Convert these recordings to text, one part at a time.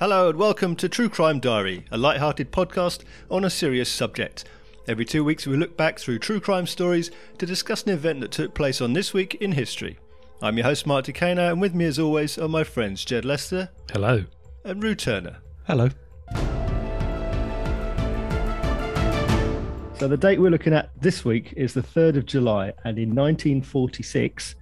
Hello and welcome to True Crime Diary, a light-hearted podcast on a serious subject. Every two weeks we look back through true crime stories to discuss an event that took place on this week in history. I'm your host Mark Decana and with me as always are my friends Jed Lester Hello. and Rue Turner. Hello. So the date we're looking at this week is the 3rd of July, and in 1946,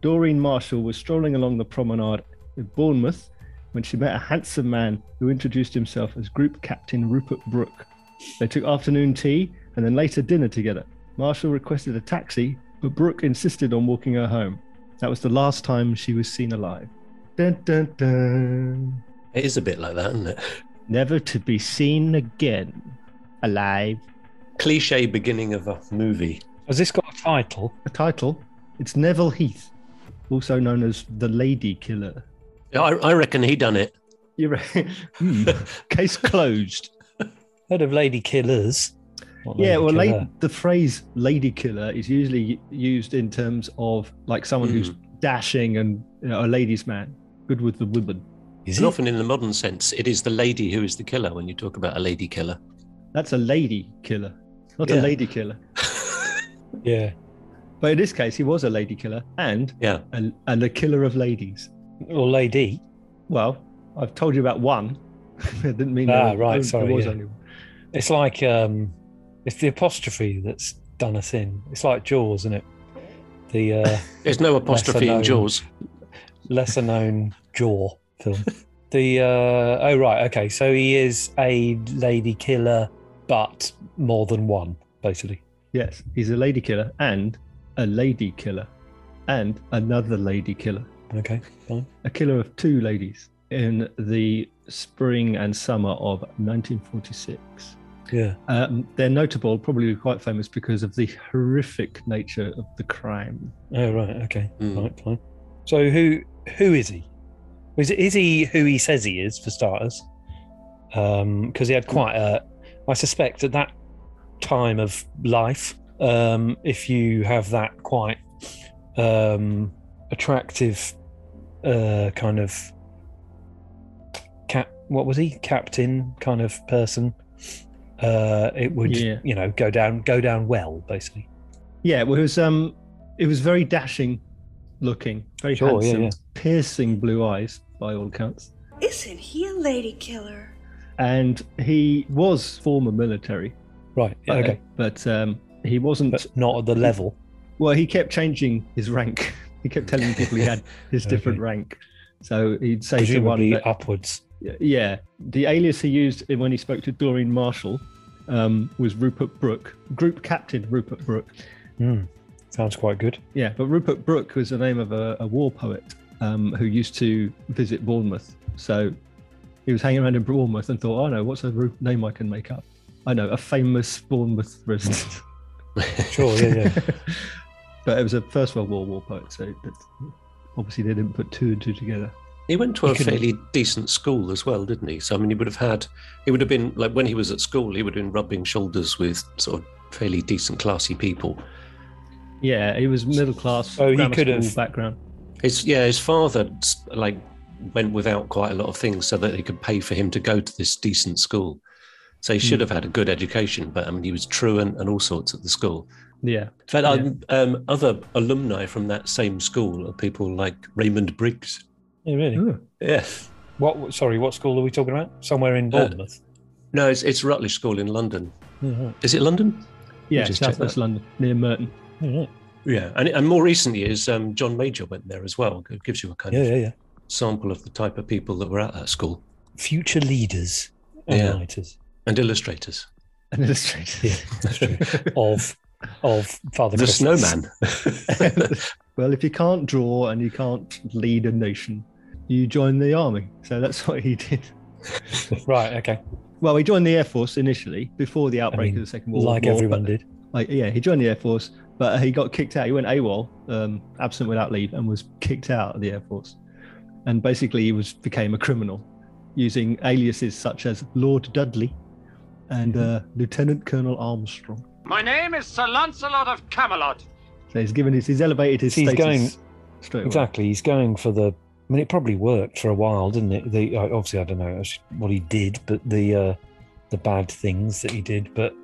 Doreen Marshall was strolling along the promenade in Bournemouth when she met a handsome man who introduced himself as Group Captain Rupert Brooke. They took afternoon tea and then later dinner together. Marshall requested a taxi, but Brooke insisted on walking her home. That was the last time she was seen alive. Dun, dun, dun. It is a bit like that, isn't it? Never to be seen again. Alive. Cliche beginning of a movie. Has this got a title? A title? It's Neville Heath, also known as the Lady Killer. I, I reckon he done it. You re- Hmm. Case closed. Heard of Lady Killers? Not yeah, Lady well, Killer. la- the phrase "lady killer" is usually used in terms of like someone who's dashing and you know, a ladies' man, good with the women. Is And it? often in the modern sense, it is the lady who is the killer when you talk about a lady killer. That's a lady killer, not Yeah. a lady killer. Yeah. But in this case, he was a lady killer and Yeah. a, and a killer of ladies. Or Lady. Well, I've told you about one. I didn't mean Ah, there, right, there sorry, was yeah. only one. It's like um it's the apostrophe that's done us in. It's like Jaws, isn't it? The uh There's no apostrophe in. Jaws. lesser known Jaw film. The uh oh right, okay. So he is a lady killer, but more than one, basically. Yes, he's a lady killer and a lady killer and another lady killer. Okay, fine. a killer of two ladies in the spring and summer of 1946. Yeah. Um, they're notable, probably quite famous because of the horrific nature of the crime. Oh right, okay. Mm. Right, fine. So who who is he? Is is he who he says he is for starters? Because he had quite a, I suspect at that time of life, um, if you have that quite um, attractive uh, kind of cap, what was he, captain kind of person, uh, it would Yeah. you know go down go down well basically. Yeah, well, it was um, it was very dashing looking, very Sure, handsome, yeah. piercing blue eyes by all accounts. Isn't he a lady killer? And he was former military, Right. but, okay. but um, he wasn't. But not at the level. Well, he kept changing his rank. he kept telling people he had his different Okay. rank. So he'd say to one, that, upwards. yeah, the alias he used when he spoke to Doreen Marshall um, was Rupert Brooke, Group Captain Rupert Brooke. Hmm. Sounds quite good. Yeah, but Rupert Brooke was the name of a, a war poet um, who used to visit Bournemouth. So he was hanging around in Bournemouth and thought, oh know what's a name I can make up? I know, a famous Bournemouth resident. Sure, yeah, yeah. but it was a First World War war poet, so that, obviously they didn't put two and two together. He went to a fairly decent school as well, didn't he? So, I mean, he would have had, he would have been, like, when he was at school, he would have been rubbing shoulders with sort of fairly decent, classy people. Yeah, he was middle class. So he could have- background. His, yeah, his father, like, went without quite a lot of things so that they could pay for him to go to this decent school. So he hmm. should have had a good education, but I mean, he was truant and all sorts at the school. Yeah, In fact, Yeah. um, um, other alumni from that same school are people like Raymond Briggs. Yeah, really. Ooh. Yeah. What? what- Sorry, what school are we talking about? Somewhere in Uh, Bournemouth. No, it's, it's Rutlish School in London. Yeah, right. Is it London? yeah, just southwest. London near Merton. Yeah, right. Yeah. And, and more recent years, um, John Major went there as well. It gives you a kind yeah, of yeah, yeah. sample of the type of people that were at that school Future leaders and Yeah. writers and illustrators. An illustrator. Yeah, that's true. of of Father The Christmas. snowman. well, if you can't draw and you can't lead a nation, you join the army. So that's what he did. Right. Okay. Well, he joined the Air Force initially before the outbreak mean, of the Second World like War. Like everyone but- did. Like, yeah, he joined the Air Force, but he got kicked out. He went AWOL, um, absent without leave, and was kicked out of the Air Force. And basically, he was became a criminal using aliases such as Lord Dudley and Mm-hmm. uh, Lieutenant Colonel Armstrong. My name is Sir Lancelot of Camelot. So he's given his, he's elevated his He's status going- straight away. Exactly. He's going for the I mean, it probably worked for a while, didn't it? The obviously I don't know what he did, but the uh, the bad things that he did, but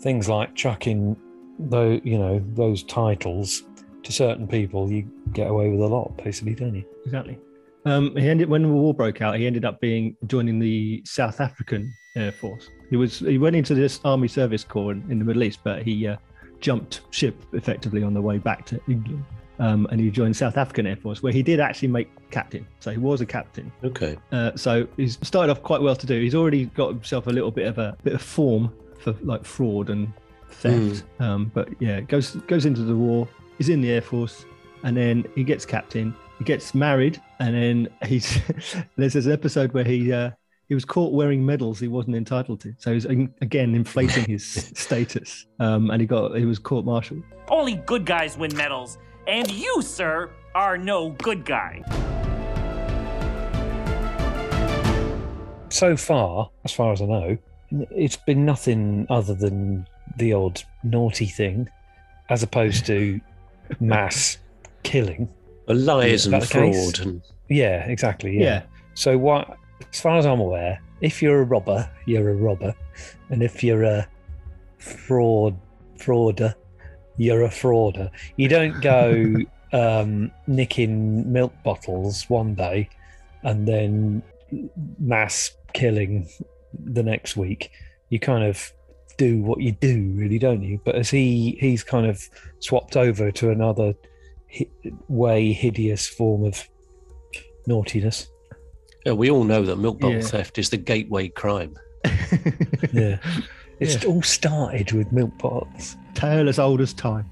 things like chucking though you know those titles to certain people, you get away with a lot, basically, don't you? Exactly. Um, he ended when the war broke out. He ended up being joining the South African Air Force. He was he went into this Army Service Corps in, in the Middle East, but he uh, jumped ship effectively on the way back to England, um, and he joined South African Air Force, where he did actually make captain. So he was a captain. Okay. Uh, so he's started off quite well to do. He's already got himself a little bit of a bit of form for like fraud and theft. Um, but yeah, goes goes into the war. He's in the air force, and then he gets captain. He gets married, and then he's there's this episode where he uh, he was caught wearing medals he wasn't entitled to. So he's in- again inflating his status, um, and he got he was court martialed. Only good guys win medals, and you, sir, are no good guy. So far, as far as I know, it's been nothing other than the odd naughty thing, as opposed to mass killing. Well, lies and that the case? fraud and Yeah, exactly. Yeah. Yeah, So what? As far as I'm aware, if you're a robber, you're a robber, and if you're a fraud frauder, you're a frauder. You don't go um, nicking milk bottles one day and then mass killing the next week. You kind of do what you do, really, don't you? But as he he's kind of swapped over to another hi- way hideous form of naughtiness. Yeah, we all know that milk bottle Yeah. theft is the gateway crime. Yeah. It's Yeah. all started with milk bottles. tale as old as time.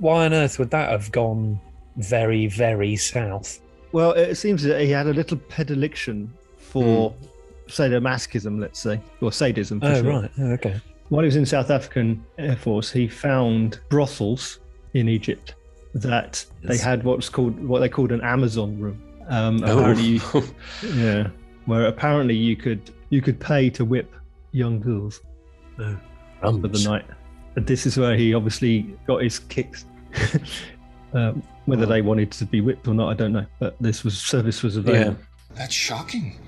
Why on earth would that have gone very, very south? Well, it seems that he had a little predilection for hmm. sadomasochism, let's say, or sadism. For Oh, sure. right. Oh, okay. While he was in South African Air Force, he found brothels in Egypt that they had what's called what they called an Amazon room. Um, Oh, apparently, you, yeah, where apparently you could you could pay to whip young girls for the night. But this is where he obviously got his kicks. um, whether they wanted to be whipped or not, I don't know. But this was service was Yeah. available. That's shocking.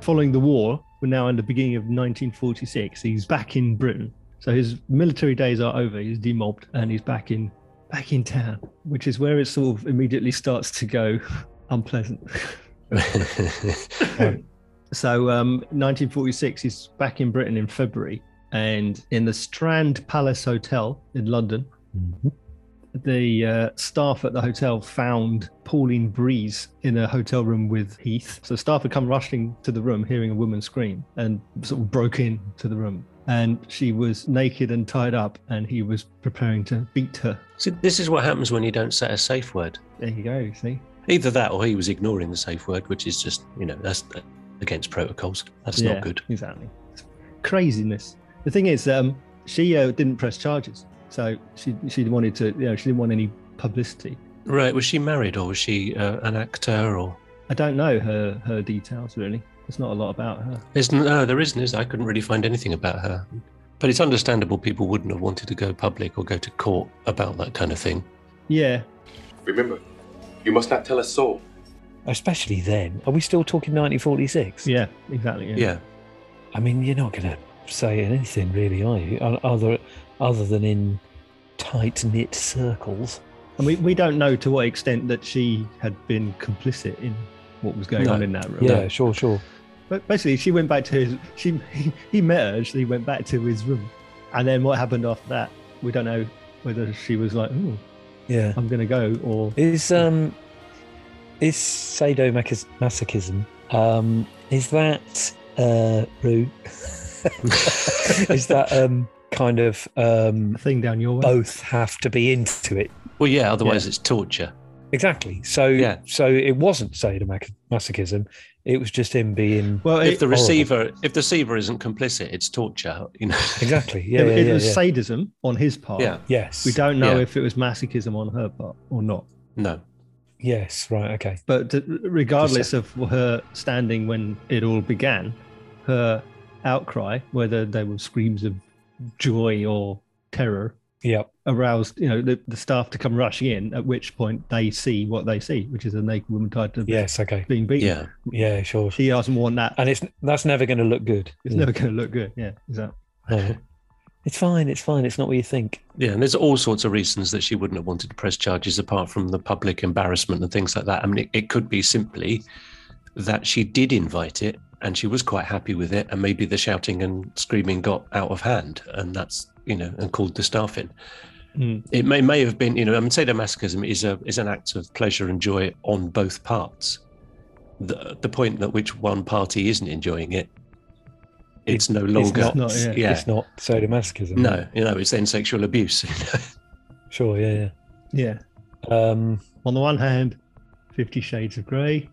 following the war, we're now in the beginning of 1946. He's back in Britain, so his military days are over. He's demobbed and he's back in back in town, which is where it sort of immediately starts to go unpleasant. so, um, 1946, he's back in Britain in February, and in the Strand Palace Hotel in London, the uh, staff at the hotel found Pauline Breeze in a hotel room with Heath. So staff had come rushing to the room, hearing a woman scream, and sort of broke in to the room. And she was naked and tied up, and he was preparing to beat her. See, this is what happens when you don't set a safe word. There you go. See, Either that or he was ignoring the safe word, which is just, you know, that's against protocols. That's Yeah, not good. Exactly. Craziness. The thing is, um, she uh, didn't press charges, so she she wanted to, you know, she didn't want any publicity. Right. Was she married or was she uh, an actor or. I don't know her her details really. There's not a lot about her. There's no, uh, there isn't. Is there? I couldn't really find anything about her. But it's understandable people wouldn't have wanted to go public or go to court about that kind of thing. Yeah, Remember, you must not tell a soul. Especially then. Are we still talking 1946? yeah, exactly. Yeah. I mean, you're not going to say anything really, are you? Other, other than in tight knit circles. And we, we don't know to what extent that she had been complicit in what was going No. on in that room. Yeah, sure, sure. But basically, she went back to his. She he, he met her. She went back to his room, and then what happened after that? We don't know whether she was like, "Oh, Yeah. I'm going to go," or Is um is sadomasochism um is that uh Rue? is that um kind of um a thing down your way. both have to be into it? Well, yeah, otherwise Yeah. it's torture. Exactly. So Yeah. so it wasn't sadomasochism. It was just him being Well, if it, the horrible. receiver if the receiver isn't complicit, it's torture. You know. exactly. Yeah, it, yeah, it yeah, was yeah. sadism on his part. Yeah. yes. We don't know Yeah. if it was masochism on her part or not. No. Yes, right, okay. But regardless of her standing when it all began, her outcry, whether they were screams of joy or terror, Yep. aroused, you know, the, the staff to come rushing in. At which point they see what they see, which is a naked woman tied to Yes. Okay. being beaten. Yeah. Yeah. Sure. She doesn't want that. And it's that's never going to look good. It's is it? never going to look good. Yeah, exactly. No. It's fine. It's fine. It's not what you think. Yeah, and there's all sorts of reasons that she wouldn't have wanted to press charges apart from the public embarrassment and things like that. I mean, it, it could be simply that she did invite it and she was quite happy with it, and maybe the shouting and screaming got out of hand, and that's you know, and called the staff in. Mm. It may may have been, you know, I mean, sadomasochism is a is an act of pleasure and joy on both parts. The the point at which one party isn't enjoying it, it's no longer. not- not, yeah. yeah. It's not sadomasochism. no, you know, it's then sexual abuse. Sure. Yeah. Yeah. Yeah. Um. On the one hand, Fifty Shades of Grey.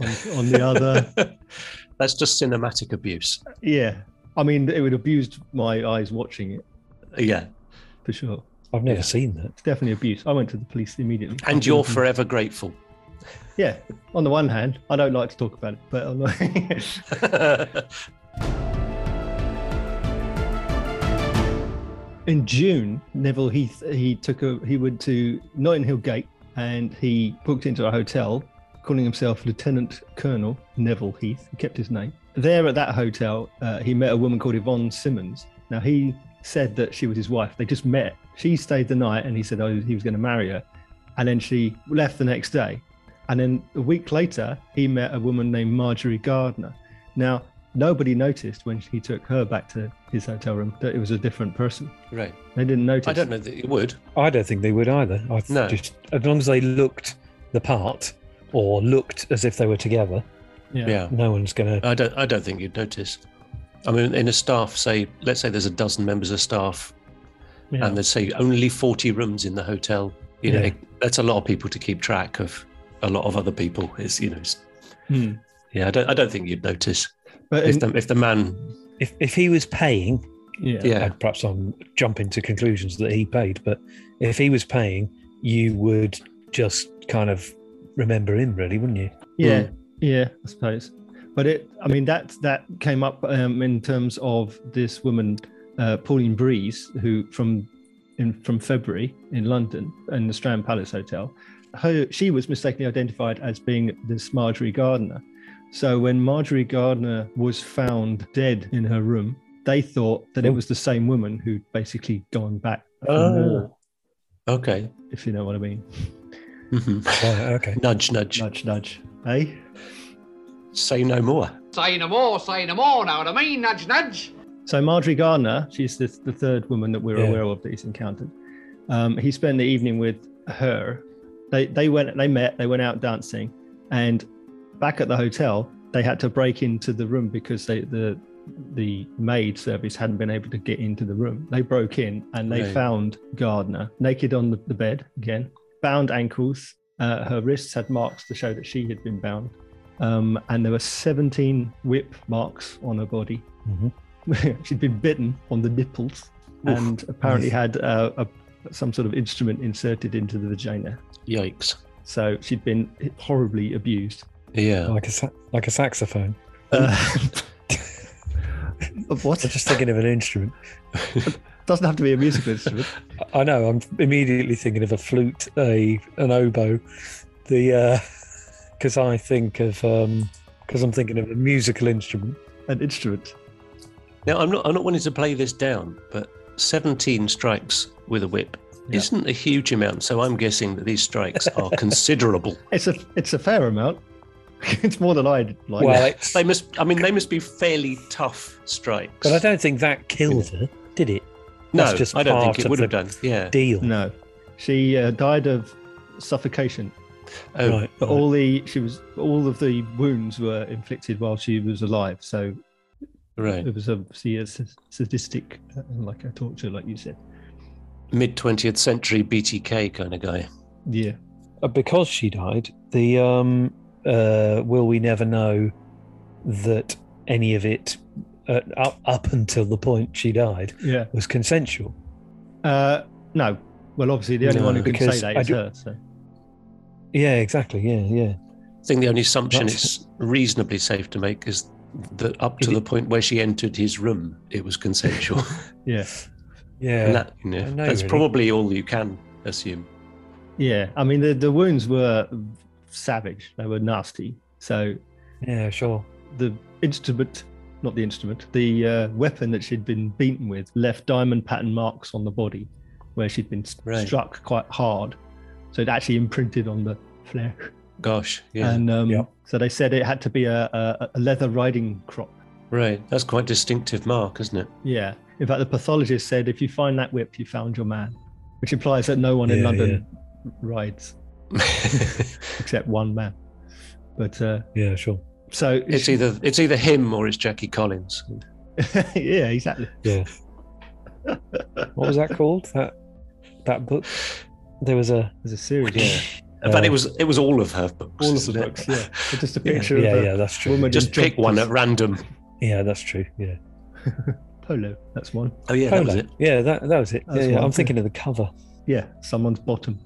On, on the other, That's just cinematic abuse. yeah. I mean, it would abuse my eyes watching it Yeah. for sure. I've never Yeah. seen that. It's definitely abuse. I went to the police immediately. And you're forever grateful. Yeah. On the one hand, I don't like to talk about it, but on the in June, Neville Heath he took a he went to Notting Hill Gate and he booked into a hotel, calling himself Lieutenant Colonel Neville Heath. He kept his name. There at that hotel, uh, he met a woman called Yvonne Symonds. Now he said that she was his wife. They just met. She stayed the night, and he said oh, he was going to marry her. And then she left the next day. And then a week later, he met a woman named Margery Gardner. Now nobody noticed when he took her back to his hotel room that it was a different person. right. They didn't notice. I don't know that it would. I don't think they would either. I th- No. just as long as they looked the part or looked as if they were together, Yeah. Yeah. no one's going to. I don't I don't think you'd notice. I mean in a staff, say let's say there's a dozen members of staff Yeah. and there's say only 40 rooms in the hotel. You know, Yeah. it- that's a lot of people to keep track of a lot of other people. It's you know, it's, Hmm. yeah, I don't I don't think you'd notice. But If in- the if the man If if he was paying, yeah. Yeah. perhaps I'm jumping to conclusions that he paid, but if he was paying, you would just kind of remember him, really, wouldn't you? Yeah, yeah, I suppose. But it, I mean, that that came up um, in terms of this woman, uh, Pauline Breeze, who from in from February in London in the Strand Palace Hotel, her she was mistakenly identified as being this Margery Gardner. So when Margery Gardner was found dead in her room, they thought that it was the same woman who'd basically gone back. for more, Okay. if you know what I mean. Mhm. Right, okay. Nudge, nudge. Nudge, nudge. Eh? Say no more. Say no more, say no more, know what I mean? Nudge, nudge. So Margery Gardner, she's the, the third woman that we're Yeah. aware of that he's encountered. Um, he spent the evening with her. They they went they met. They went out dancing, and back at the hotel, they had to break into the room because they the the maid service hadn't been able to get into the room. They broke in and they Right. found Gardner naked on the, the bed again, bound ankles. Uh, her wrists had marks to show that she had been bound, um, and there were 17 whip marks on her body. Mhm. she'd been bitten on the nipples and apparently had uh, a, some sort of instrument inserted into the vagina. Yikes. So she'd been horribly abused. Yeah. Like a sa- like a saxophone. Uh, of what? I'm just thinking of an instrument. Doesn't have to be a musical instrument. I know. I'm immediately thinking of a flute, a an oboe, the uh, because I think of um, because I'm thinking of a musical instrument. An instrument. Now I'm not I'm not wanting to play this down, but 17 strikes with a whip Yeah. isn't a huge amount. So I'm guessing that these strikes are considerable. It's a it's a fair amount. it's more than I'd like. well, They must. I mean, they must be fairly tough strikes. but I don't think that killed her, did it? No, that's just I don't think part it of would have the done. Yeah. Deal. no, she uh, died of suffocation. Oh, right. But all the she was all of the wounds were inflicted while she was alive. So right. it was obviously a sadistic, uh, like a torture, like you said. Mid 20th century BTK kind of guy. Yeah. Uh, because she died, the um, uh, will we never know that any of it uh, up up until the point she died Yeah. was consensual. Uh, no. Well, obviously, the only No, one who can say because that I is do- her. So. Yeah, exactly. Yeah, yeah. I think the only assumption That's- it's reasonably safe to make is that up to Is the point where she entered his room, it was consensual. Yeah. Yeah. And that, you know, know, that's really. probably all you can assume. Yeah, I mean the the wounds were savage. They were nasty. So yeah, sure. the instrument, not the instrument, the uh, weapon that she'd been beaten with left diamond pattern marks on the body where she'd been st- Right. struck quite hard. So it actually imprinted on the flesh. Gosh, yeah, And um, Yep. so they said it had to be a, a, a leather riding crop. right. That's quite distinctive mark, isn't it? Yeah. In fact, the pathologist said if you find that whip, you found your man, which implies that no one in Yeah, London rides except one man. But uh, Yeah, sure. So it's either it's either him or it's Jackie Collins. yeah, exactly. Yeah. what was that called? That that book? There was a There's a series. Yeah. but Uh, it was it was all of her books. All of isn't the it? books, yeah. It's just a picture yeah, of a yeah, that's true. woman Just pick one at random. Yeah, that's true. Yeah. Polo. That's one. Oh yeah, that was it. Yeah, that that was it. That's yeah, yeah. I'm too. thinking of the cover Yeah, someone's bottom.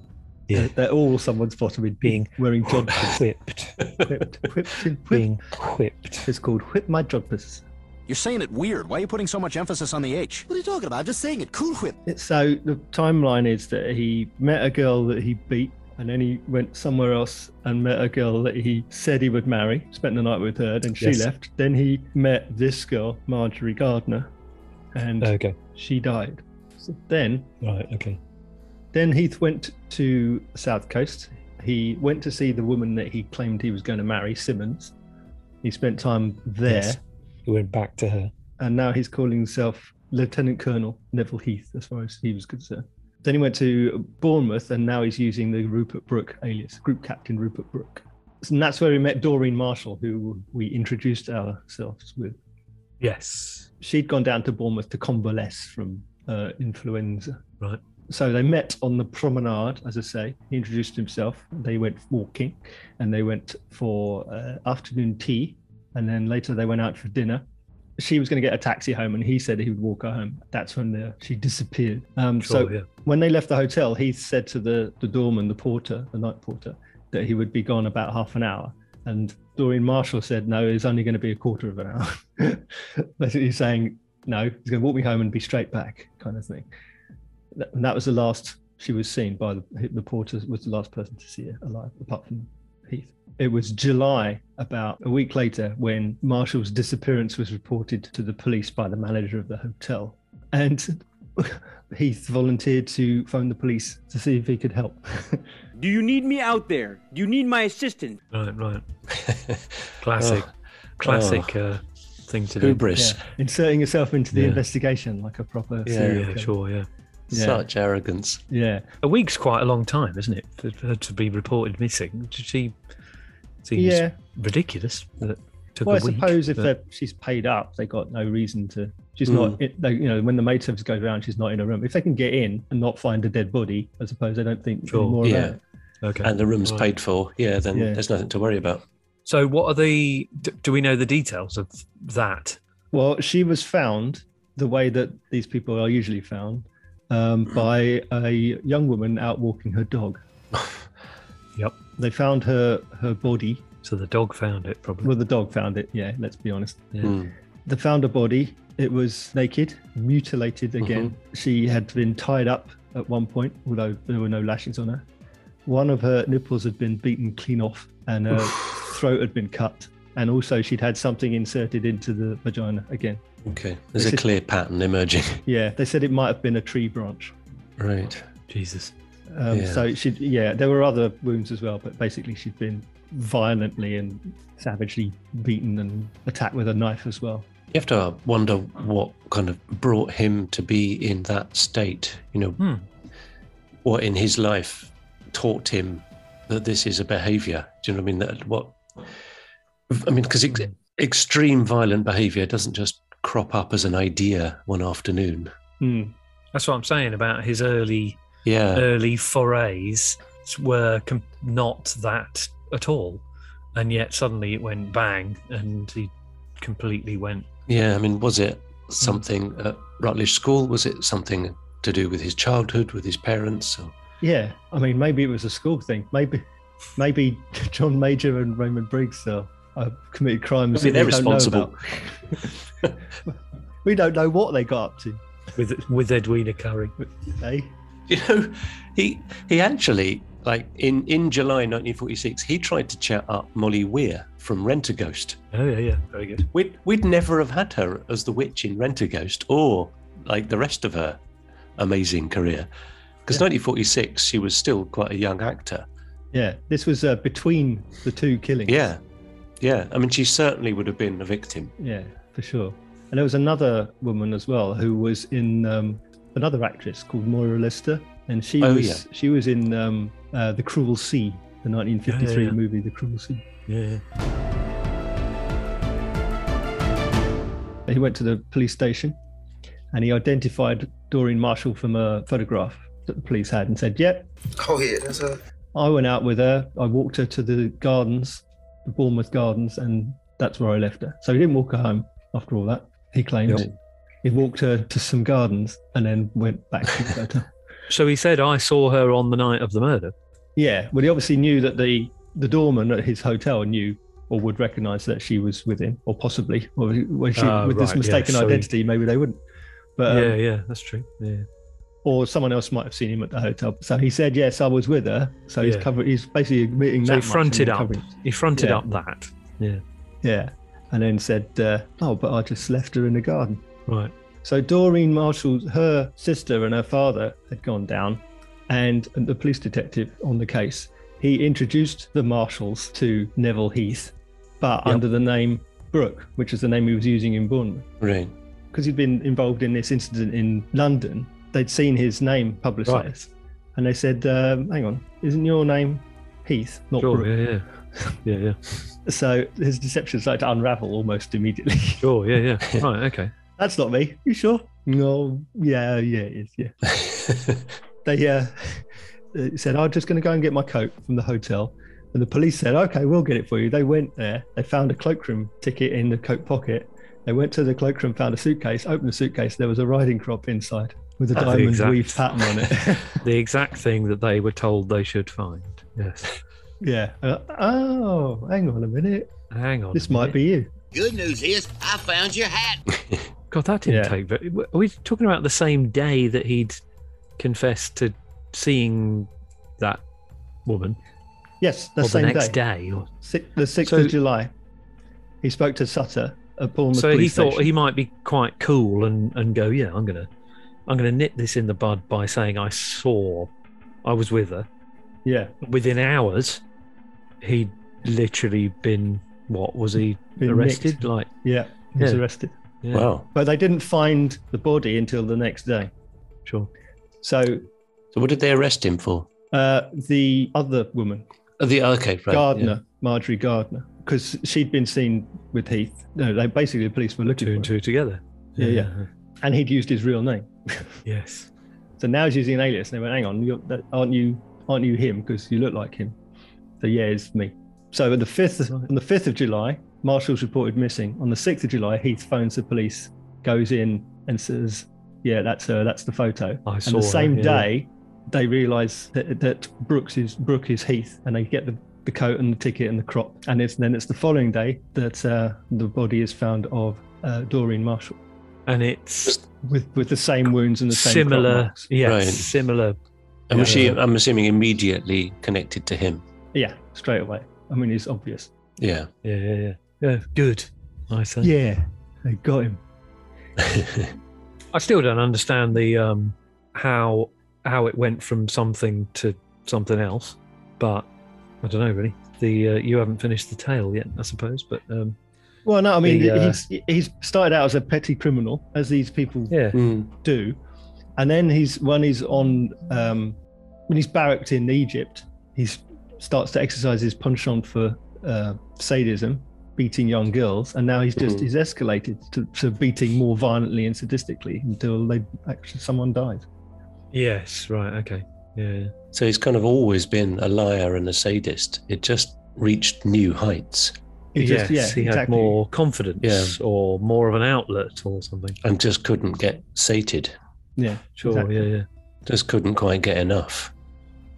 Yeah. They're, they're all someone's bottom in Being wearing jodhpurs. whipped, whipped, whipped, in, whipped. being whipped. It's called whip my jodhpurs. You're saying it weird. Why are you putting so much emphasis on the H? What are you talking about? I'm just saying it. Cool whip. So the timeline is that he met a girl that he beat, and then he went somewhere else and met a girl that he said he would marry. Spent the night with her, then she Yes. left. Then he met this girl, Margery Gardner, and Okay. she died. So then, Right. Okay. Then Heath went to the south coast. He went to see the woman that he claimed he was going to marry, Symonds. He spent time there, Yes. He went back to her. and now he's calling himself Lieutenant Colonel Neville Heath, as far as he was concerned. Then he went to Bournemouth, and now he's using the Rupert Brooke alias, Group Captain Rupert Brooke. And that's where we met Doreen Marshall, who we introduced ourselves with. Yes. She'd gone down to Bournemouth to convalesce from uh, influenza. Right. So they met on the promenade, as I say. He introduced himself. They went walking, and they went for uh, afternoon tea, and then later they went out for dinner. She was going to get a taxi home, and he said he would walk her home. That's when the, she disappeared. Um, so yeah. when they left the hotel, he said to the the doorman, the porter, the night porter, that he would be gone about half an hour. And Doreen Marshall said, "No, it's only going to be a quarter of an hour." Basically saying, "No, he's going to walk me home and be straight back," kind of thing. Th- And that was the last she was seen by the the porter. Was the last person to see her alive, apart from Heath. It was July, about a week later, when Marshall's disappearance was reported to the police by the manager of the hotel, and Heath volunteered to phone the police to see if he could help. Do you need me out there? Do you need my assistance? Right. Right. Classic. Oh. Classic uh, thing to do. Hubris. Yeah, inserting yourself into the Yeah. investigation like a proper Yeah, serial Yeah. killer. Sure. Yeah. Yeah. Such arrogance. Yeah, A week's quite a long time, isn't it, for her to be reported missing? She seems yeah. ridiculous. That it took Well, I a week. suppose if but- she's paid up, they got no reason to. She's Hmm. not. It, they, you know, when the maid service goes around, she's not in a room. If they can get in and not find a dead body, I suppose they don't think Sure. more Yeah. about it. okay. And the room's Right. paid for. Yeah, then Yeah. there's nothing to worry about. So, what are the? Do we know the details of that? Well, she was found the way that these people are usually found um, by a young woman out walking her dog. Yep. They found her her body. So the dog found it, probably. Well, the dog found it. Yeah, let's be honest. Yeah. Hmm. They found her body. It was naked, mutilated again. She had been tied up at one point, although there were no lashings on her. One of her nipples had been beaten clean off, and her throat had been cut. And also, she'd had something inserted into the vagina again. Okay, there's This a is- clear pattern emerging. Yeah, they said it might have been a tree branch. right. Jesus. Um, Yeah. So she, yeah, there were other wounds as well, but basically she'd been violently and savagely beaten and attacked with a knife as well. You have to wonder what kind of brought him to be in that state. You know, Hmm. what in his life taught him that this is a behavior. Do you know what I mean? That what I mean, because ex- extreme violent behavior doesn't just crop up as an idea one afternoon. Hmm. That's what I'm saying about his early Yeah, early forays were com- not that at all, and yet suddenly it went bang, and he completely went. yeah. I mean, was it something at Rutlish School? Was it something to do with his childhood, with his parents? Or... Yeah, I mean, maybe it was a school thing. Maybe, maybe John Major and Raymond Briggs uh, uh, committed crimes. Maybe that they're we don't know responsible. we don't know what they got up to. with with Edwina Currie. Hey, You know, he he actually like in in July 1946 he tried to chat up Molly Weir from Rentaghost. Oh yeah, yeah, very good. We'd we'd never have had her as the witch in Rentaghost or like the rest of her amazing career. Because 1946 she was still quite a young actor. yeah, this was uh, between the two killings. Yeah. Yeah. I mean she certainly would have been a victim. Yeah, for sure. And there was another woman as well who was in um, another actress called Moira Lister, and she Oh, was yeah. she was in um, uh, the Cruel Sea, the 1953 yeah. movie, The Cruel Sea. Yeah, He went to the police station, and he identified Doreen Marshall from a photograph that the police had, and said, "Yep, Oh yeah, that's a. I went out with her. I walked her to the gardens, the Bournemouth Gardens, and that's where I left her. So he didn't walk her home after all that. He claimed Yep. he walked her to some gardens and then went back to the hotel. So he said, "I saw her on the night of the murder." Yeah, well, he obviously knew that the the doorman at his hotel knew or would recognise that she was with him, or possibly, or when she Ah, with this right, yeah. mistaken So he- identity, maybe they wouldn't. But um, yeah, yeah, that's true. Yeah, or someone else might have seen him at the hotel. So he said, "Yes, I was with her." So he's Yeah. covered. He's basically admitting so that he fronted up. covering- He fronted Yeah. up that. Yeah, Yeah, and then said, uh, "Oh, but I just left her in the garden." right. So Doreen Marshall, her sister and her father had gone down, and the police detective on the case, he introduced the Marshalls to Neville Heath, but Yep. under the name Brooke, which is the name he was using in Bournemouth. Right. Because he'd been involved in this incident in London, they'd seen his name publicised, and they said, um, "Hang on, isn't your name Heath, not Sure. Brooke?" Yeah, yeah, yeah, yeah. So his deception started to unravel almost immediately. Sure. Yeah, yeah. Right. Okay. That's not me. You sure? No. Yeah, yeah, it is. Yeah. they uh, they said, I'm just going to go and get my coat from the hotel. And the police said, okay, we'll get it for you. They went there. They found a cloakroom ticket in the coat pocket. They went to the cloakroom, found a suitcase, opened the suitcase. There was a riding crop inside with a That's the diamond exact- weave pattern on it. the exact thing that they were told they should find. Yes. yeah. Uh, oh, hang on a minute. Hang on. This might minute. be you. Good news is, I found your hat. God, that didn't Yeah. take very. Are we talking about the same day that he'd confessed to seeing that woman, Yes, the or same the next day. day? Or... Si- the 6th So- of July. He spoke to Sutter at Bournemouth So he thought Station. he might be quite cool and and go, yeah, I'm gonna, I'm gonna nip this in the bud by saying I saw, I was with her. Yeah. Within hours, he'd literally been what was he Been arrested? nicked. Like Yeah, he was Yeah. arrested. yeah, Wow. But they didn't find the body until the next day. sure. So So what did they arrest him for? uh, the other woman, Oh, the okay, right. Gardner, Margery Gardner, because she'd been seen with Heath. No, they basically the police were looking Two for and him, two together. Yeah, yeah. And he'd used his real name. Yes. So now he's using an alias. And they went, "Hang on, you're, that, aren't you? Aren't you him? Because you look like him." So yeah, it's me. So on the fifth, on the fifth of July, Marshall's reported missing. On the sixth of July, Heath phones the police, goes in and says, "Yeah, that's her. That's the photo." I and saw the same yeah. day, they realise that, that Brooks is Brooke is Heath, and they get the, the coat and the ticket and the crop. And it's then it's the following day that uh, the body is found of uh, Doreen Marshall And it's with with the same wounds and the same similar. marks. Yes, Right. similar. And was she, Yeah. I'm assuming, immediately connected to him? Yeah, straight away. I mean, it's obvious. Yeah. Yeah, yeah, yeah. Yeah, good. I say. Yeah, they got him. I still don't understand the um how how it went from something to something else, but I don't know really. The uh, you haven't finished the tale yet, I suppose, but um Well, no, I mean, The, uh, he's he's started out as a petty criminal, as these people yeah, Mm. do, and then he's when he's on um, when he's barracked in Egypt, he starts to exercise his penchant for uh, sadism, beating young girls, and now he's just Mhm. he's escalated to, to beating more violently and sadistically until they actually someone dies. yes, right, okay, yeah, So he's kind of always been a liar and a sadist. It just reached new heights He yes, just- yeah, he had more confidence Yeah. or more of an outlet or something. and just couldn't get sated. Yeah, Sure, exactly. yeah, yeah, Just couldn't quite get enough.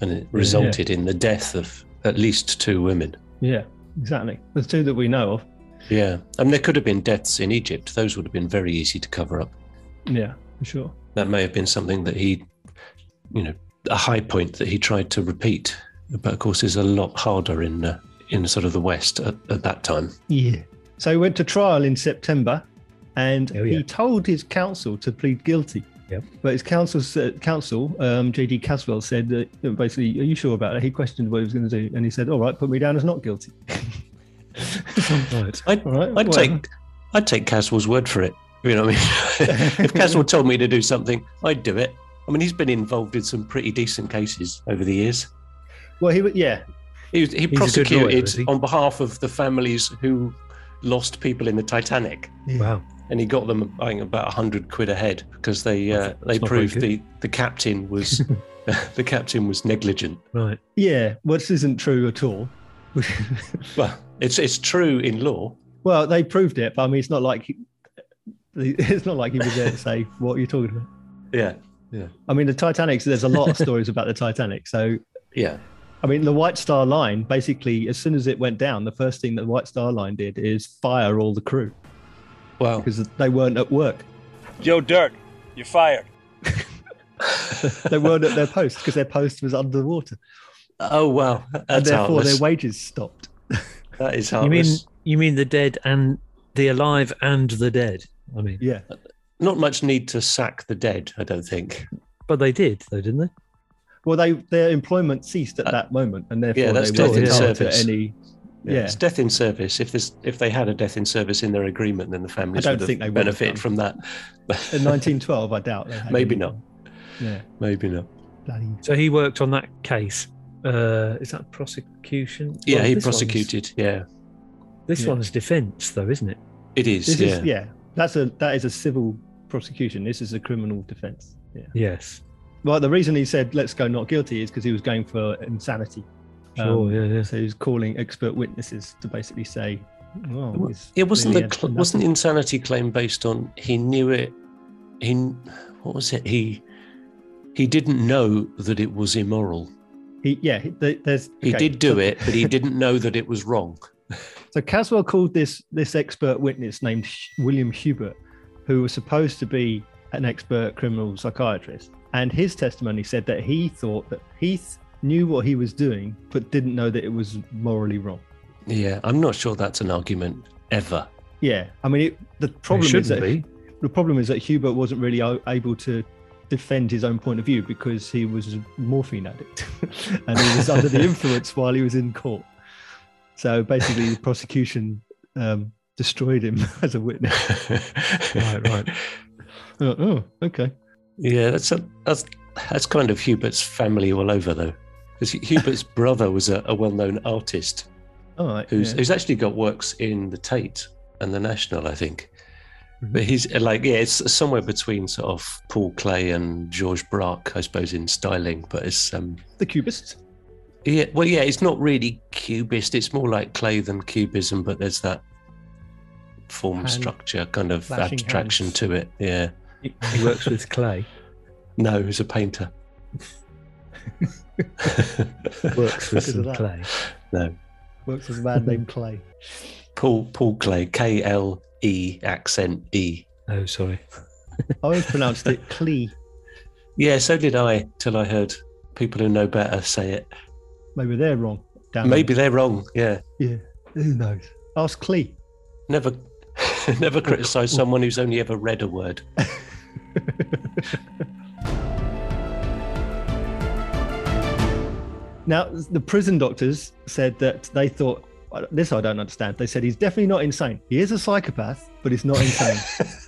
And it resulted in the death of at least two women. Yeah, exactly. The two that we know of. Yeah. I mean, there could have been deaths in Egypt. Those would have been very easy to cover up. Yeah, for sure. That may have been something that he, you know, a high point that he tried to repeat. But of course, is a lot harder in uh, in sort of the West at, at that time. Yeah. So he went to trial in September, and Oh, yeah. he told his counsel to plead guilty. Yep. But his counsel, said- counsel um, J.D. Casswell, said that you know, basically, "Are you sure about it?" He questioned what he was going to do, and he said, "All right, put me down as not guilty." Right. I'd, All right, I'd whatever. take I'd take Casswell's word for it. You know what I mean? if Casswell told me to do something, I'd do it. I mean, he's been involved in some pretty decent cases over the years. Well, he was, yeah, He, was, he a prosecuted lawyer, he? on behalf of the families who lost people in the Titanic, Wow. and he got them I think, about a hundred quid a head because they uh, they proved the, the captain was the captain was negligent. Right. yeah. Well, this isn't true at all. Well, it's it's true in law. well, they proved it, but I mean, it's not like he, it's not like he was there to say what are you're talking about. Yeah, yeah, I mean, the Titanic. There's a lot of stories about the Titanic, so yeah. I mean, the White Star Line basically, as soon as it went down, the first thing that the White Star Line did is fire all the crew Well, because they weren't at work. Joe Dirt, you're fired. They weren't at their post because their post was underwater, oh wow, and therefore heartless. their wages stopped. That is You mean you mean the dead and the alive and the dead? I mean, Yeah, Not much need to sack the dead, I don't think. but they did though, didn't they? Well, they their employment ceased at that moment, and therefore Uh, yeah, that's they death weren't in service. any. Yeah, Yeah, it's death in service. If there's if they had a death in service in their agreement, then the families I don't think they have would have benefited from that. in 1912, I doubt. They had Maybe any- not. Yeah, Maybe not. bloody. So he worked on that case. Uh, is that prosecution? Yeah, Well, he prosecuted. Yeah, This Yeah. one's defence, though, isn't it? it is. This yeah. is yeah. That's a that is a civil prosecution. This is a criminal defense. Yeah. Yes. Well, the reason he said let's go not guilty is because he was going for insanity. Sure. Um, yeah. Yeah. So he was calling expert witnesses to basically say, well, It wasn't really the cl- wasn't insanity claim based on he knew it. He what was it? He he didn't know that it was immoral. He, yeah, he- there- there's. He did do it, but he didn't know that it was wrong. So Casswell called this this expert witness named William Hubert, who was supposed to be an expert criminal psychiatrist, and his testimony said that he thought that he knew what he was doing, but didn't know that it was morally wrong. Yeah, I'm not sure that's an argument ever. Yeah, I mean, it, the problem is that be. the problem is that Hubert wasn't really able to defend his own point of view because he was a morphine addict and he was under the influence while he was in court. So basically, the prosecution um, destroyed him as a witness. Right. Right. Oh, oh, okay. Yeah, that's a, that's that's kind of Hubert's family all over though, because Hubert's brother was a, a well-known artist right. who's yeah. who's actually got works in the Tate and the National, I think. Mm-hmm. But he's like, yeah, it's somewhere between sort of Paul Klee and Georges Braque, I suppose, in styling. But it's um, the Cubists. yeah, well, yeah, it's not really cubist. It's more like Klee than cubism, but there's that form Hand- structure kind of abstraction hands. to it. Yeah. He, he works with clay. No, he's a painter. Works with some clay. no. Works with a man named Klee. Paul Paul Klee, K L E accent E. Oh, sorry. I always pronounced it Clee. Yeah, so did I till I heard people who know better say it. Maybe they're wrong. Down Maybe they're wrong. Yeah, Yeah. Who knows? Ask Clee. never never criticize someone who's only ever read a word. Now, the prison doctors said that they thought this I don't understand. They said he's definitely not insane. He is a psychopath, but he's not insane.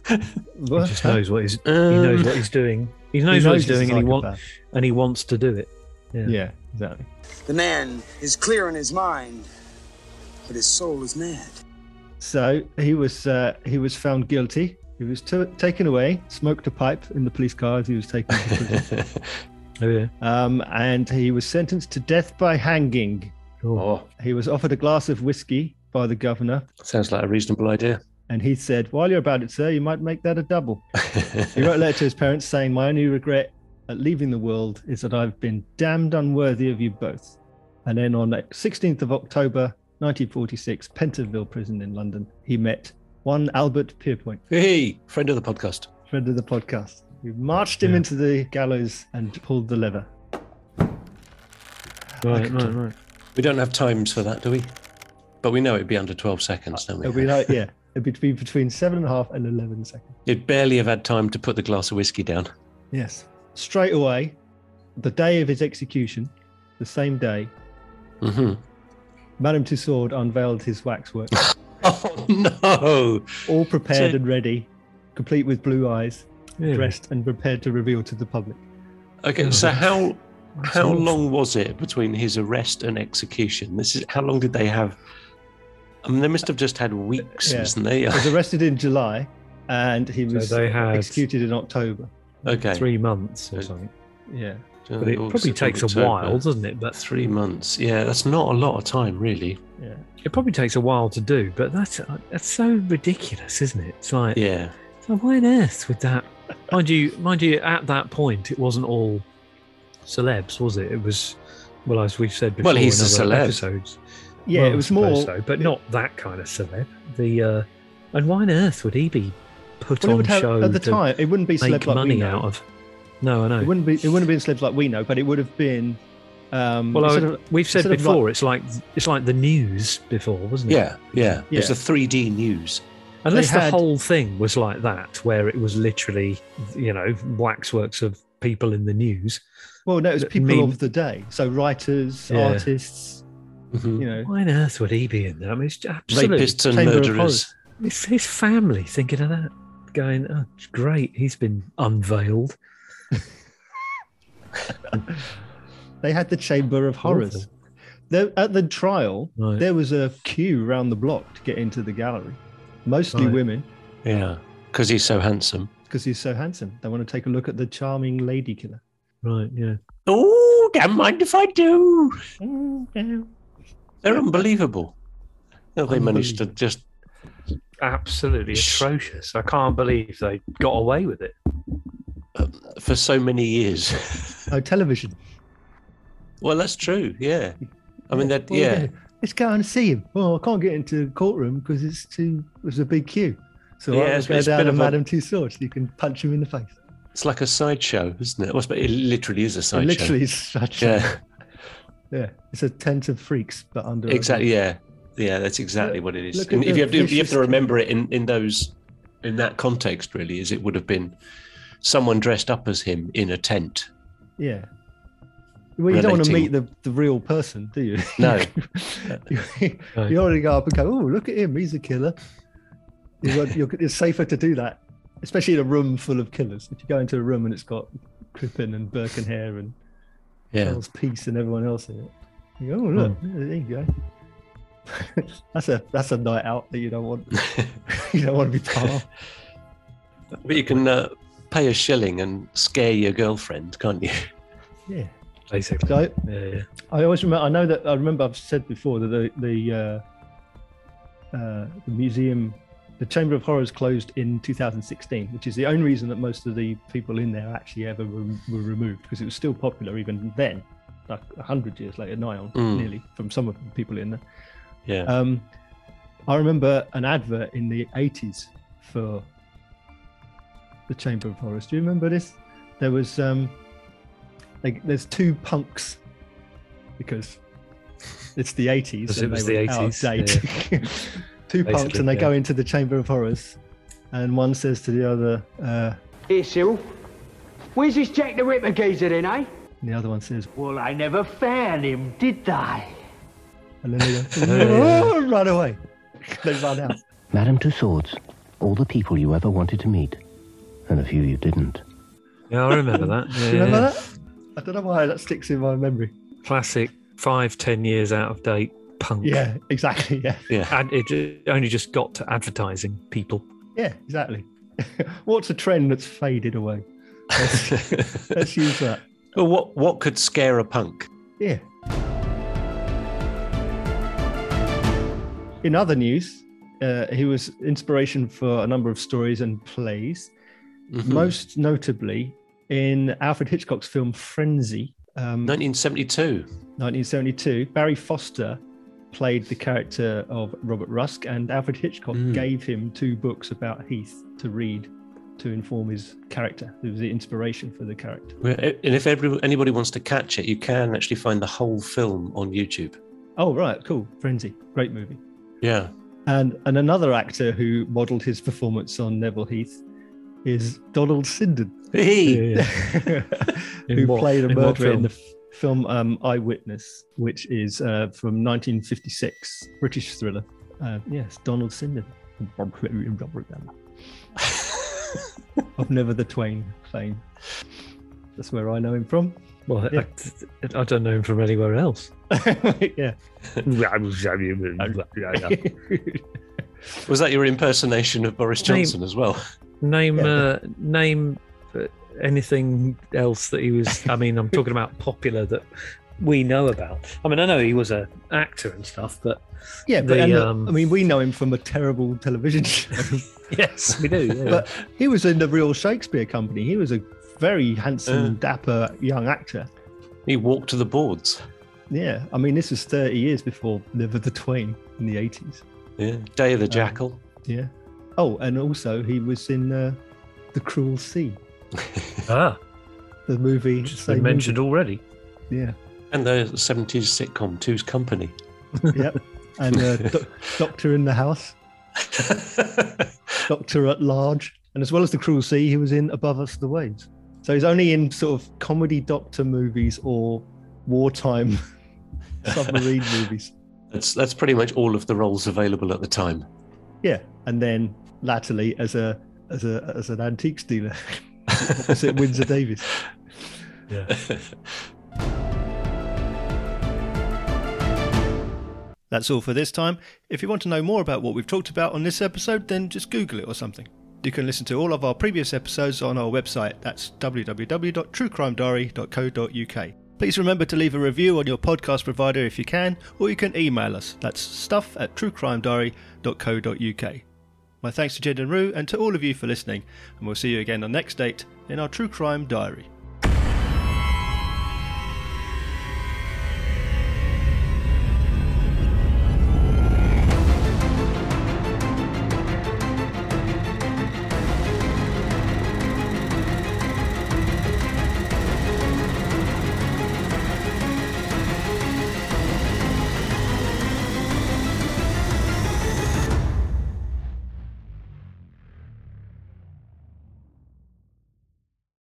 He just knows what he's. he knows Um, what he's doing. He knows, what he's a doing, and he wants and he wants to do it. Yeah. Yeah, exactly. The man is clear in his mind, but his soul is mad. So he was uh, he was found guilty. He was t- taken away, smoked a pipe in the police car as he was taken to prison, Oh yeah. um, and he was sentenced to death by hanging. oh, He was offered a glass of whiskey by the governor, sounds like a reasonable idea. and he said, "While you're about it, sir, you might make that a double." He wrote a letter to his parents saying, My only regret at leaving the world is that I've been damned unworthy of you both. And then on the 16th of October 1946, Pentonville Prison in London, he met one Albert Pierrepoint, hey, friend of the podcast. friend of the podcast. We marched him Yeah. into the gallows and pulled the lever. Right, right, right. We don't have times for that, do we? But we know it'd be under 12 seconds, don't we? It'd be like, yeah, it'd be between seven and a half and 11 seconds. You'd barely have had time to put the glass of whiskey down. Yes. Straight away, the day of his execution, the same day, hmm Madame Tussaud unveiled his waxwork, Oh, no. all prepared So- and ready, complete with blue eyes, Yeah. dressed and prepared to reveal to the public. Okay, Oh, so how how awful. long was it between his arrest and execution? This is how long did they have? I mean, they must have just had weeks, Yeah. mustn't they? He was arrested in July and he So was they had executed in October. okay, three months or something. Yeah. So But it August, probably takes a while, doesn't it? But Three months. Yeah, that's not a lot of time, really. Yeah. it probably takes a while to do. But that's that's so ridiculous, isn't it? It's like, Yeah. so why on earth would that? Mind you, mind you, at that point, it wasn't all celebs, was it? It was, well, as we've said before Well, he's in a other celeb. episodes. Yeah, Well, it was more. so, but not that kind of celeb. The uh, and why on earth would he be put well, on have- show at the to time, it wouldn't be make like money out of? No, I know. It wouldn't be. It wouldn't have been celebs like we know, but it would have been. Um, Well, I, of- we've said before, like- it's like it's like the news before, wasn't it? Yeah, yeah. It's a 3D news. Unless They the whole thing was like that, where it was literally, you know, waxworks of people in the news. well, no, it was people mean- of the day, so writers, Yeah. artists. Mhm. You know, Why on earth would he be in there? I mean, it's absolutely. Rapists and murderers. It's his family thinking of that, going, "Oh, great, he's been unveiled." they had the Chamber of Horrors. There, at the trial, Right. there was a queue around the block to get into the gallery. Mostly Right. women, Yeah, because he's so handsome. because he's so handsome. They want to take a look at the charming lady killer. Right? Yeah. Oh, don't mind if I do. They're unbelievable. How they managed to just. Absolutely atrocious. I can't believe they got away with it. Uh, for so many years. Oh, television. well, that's true. Yeah. I mean, that, Well, yeah. Let's go and see him. Well, I can't get into the courtroom because it's too. There's a big queue. So Yeah, I'll go down to of a- Madame Tussauds. So you can punch him in the face. It's like a sideshow, isn't it? Well, It literally is a It sideshow. literally is Yeah, yeah. It's a tent of freaks, but under. exactly. Yeah, yeah, that's exactly Look- what it is. And if you have to, you have to remember it in in those in that context, really, is it would have been someone dressed up as him in a tent. Yeah. Well, you don't want to meet the, the real person, do you? No. you, you already go up and go, oh, look at him. He's a killer. You want- you're, it's safer to do that, especially in a room full of killers. If you go into a room and it's got Crippen and Burke and Hare and Yeah, Charles Peace and everyone else in it, you go, oh, look, Hmm. there you go. that's a that's a night out that you don't want you don't want to be part of. but you can uh, pay a shilling and scare your girlfriend, can't you? Yeah. Basically. I, Yeah. yeah. I always remember. I know that I remember I've said before that the the uh, uh, the museum, the Chamber of Horrors closed in 2016, which is the only reason that most of the people in there actually ever were, were removed because it was still popular even then, like hundred years later, nigh on Mm. nearly from some of the people in there. Yeah. Um, I remember an advert in the 80s for the Chamber of Horrors. Do you remember this? There was um, like there's two punks because it's the 80s. Because and it was they the were 80s, date. two punks, and they yeah. go into the Chamber of Horrors, and one says to the other, uh, Here, Cyril. Where's this Jack the Ripper geezer then, eh? and the other one says, Well, I never found him, did I? and then they go, "Oh, run away. they run out. Madame Tussauds, all the people you ever wanted to meet, and a few you didn't. Yeah, I remember that. Yeah, you remember yeah. that? I don't know why that sticks in my memory. Classic five, ten years out of date punk. Yeah, exactly. Yeah, Yeah. And it only just got to advertising people. yeah, exactly. What's a trend that's faded away? Let's, let's use that. Well, what what could scare a punk? Yeah. In other news, uh, he was inspiration for a number of stories and plays, Mhm. most notably in Alfred Hitchcock's film Frenzy, um, 1972. 1972. Barry Foster played the character of Robert Rusk, and Alfred Hitchcock Mm. gave him two books about Heath to read to inform his character. It was the inspiration for the character. And if anybody wants to catch it, you can actually find the whole film on YouTube. Oh right, cool. Frenzy, great movie. Yeah. And and another actor who modelled his performance on Neville Heath is Donald Sinden, Hey. In who what- played a in murderer in film? the f- film um, Eyewitness, which is uh, from 1956, British thriller. Uh, yes, Donald Sinden. of Never the Twain fame. That's where I know him from. Well, Yeah. I, I don't know him from anywhere else. yeah. Was that your impersonation of Boris Name- Johnson as well? Name Yeah. uh, name uh, anything else that he was. I mean, I'm talking about popular that we know about. I mean, I know he was an actor and stuff, but Yeah, but The, and, uh, um, I mean, we know him from a terrible television show. yes, we do. Yeah. but he was in the Royal Shakespeare Company. He was a very handsome, Uh. dapper young actor. He walked to the boards. Yeah, I mean, this is 30 years before Never the Twain in the 80s. Yeah. Day of the Jackal. Yeah. Oh, and also he was in uh, The Cruel Sea, ah, the movie. just same been mentioned movie. already. Yeah. And the 70s sitcom Two's Company. Yep. And uh, Do- Doctor in the House, Doctor at Large, and as well as The Cruel Sea, he was in Above Us the Waves. So he's only in sort of comedy doctor movies or wartime submarine movies. That's that's pretty much all of the roles available at the time. Yeah, and then latterly as a as a as an antiques dealer opposite Windsor Davies. Yeah. That's all for this time. If you want to know more about what we've talked about on this episode, then just Google it or something. You can listen to all of our previous episodes on our website. That's www.truecrimediary.co.uk. Please remember to leave a review on your podcast provider if you can, or you can email us. That's stuff at truecrimediary.co.uk. My thanks to Jed and Rue and to all of you for listening, and we'll see you again on next date in our True Crime Diary.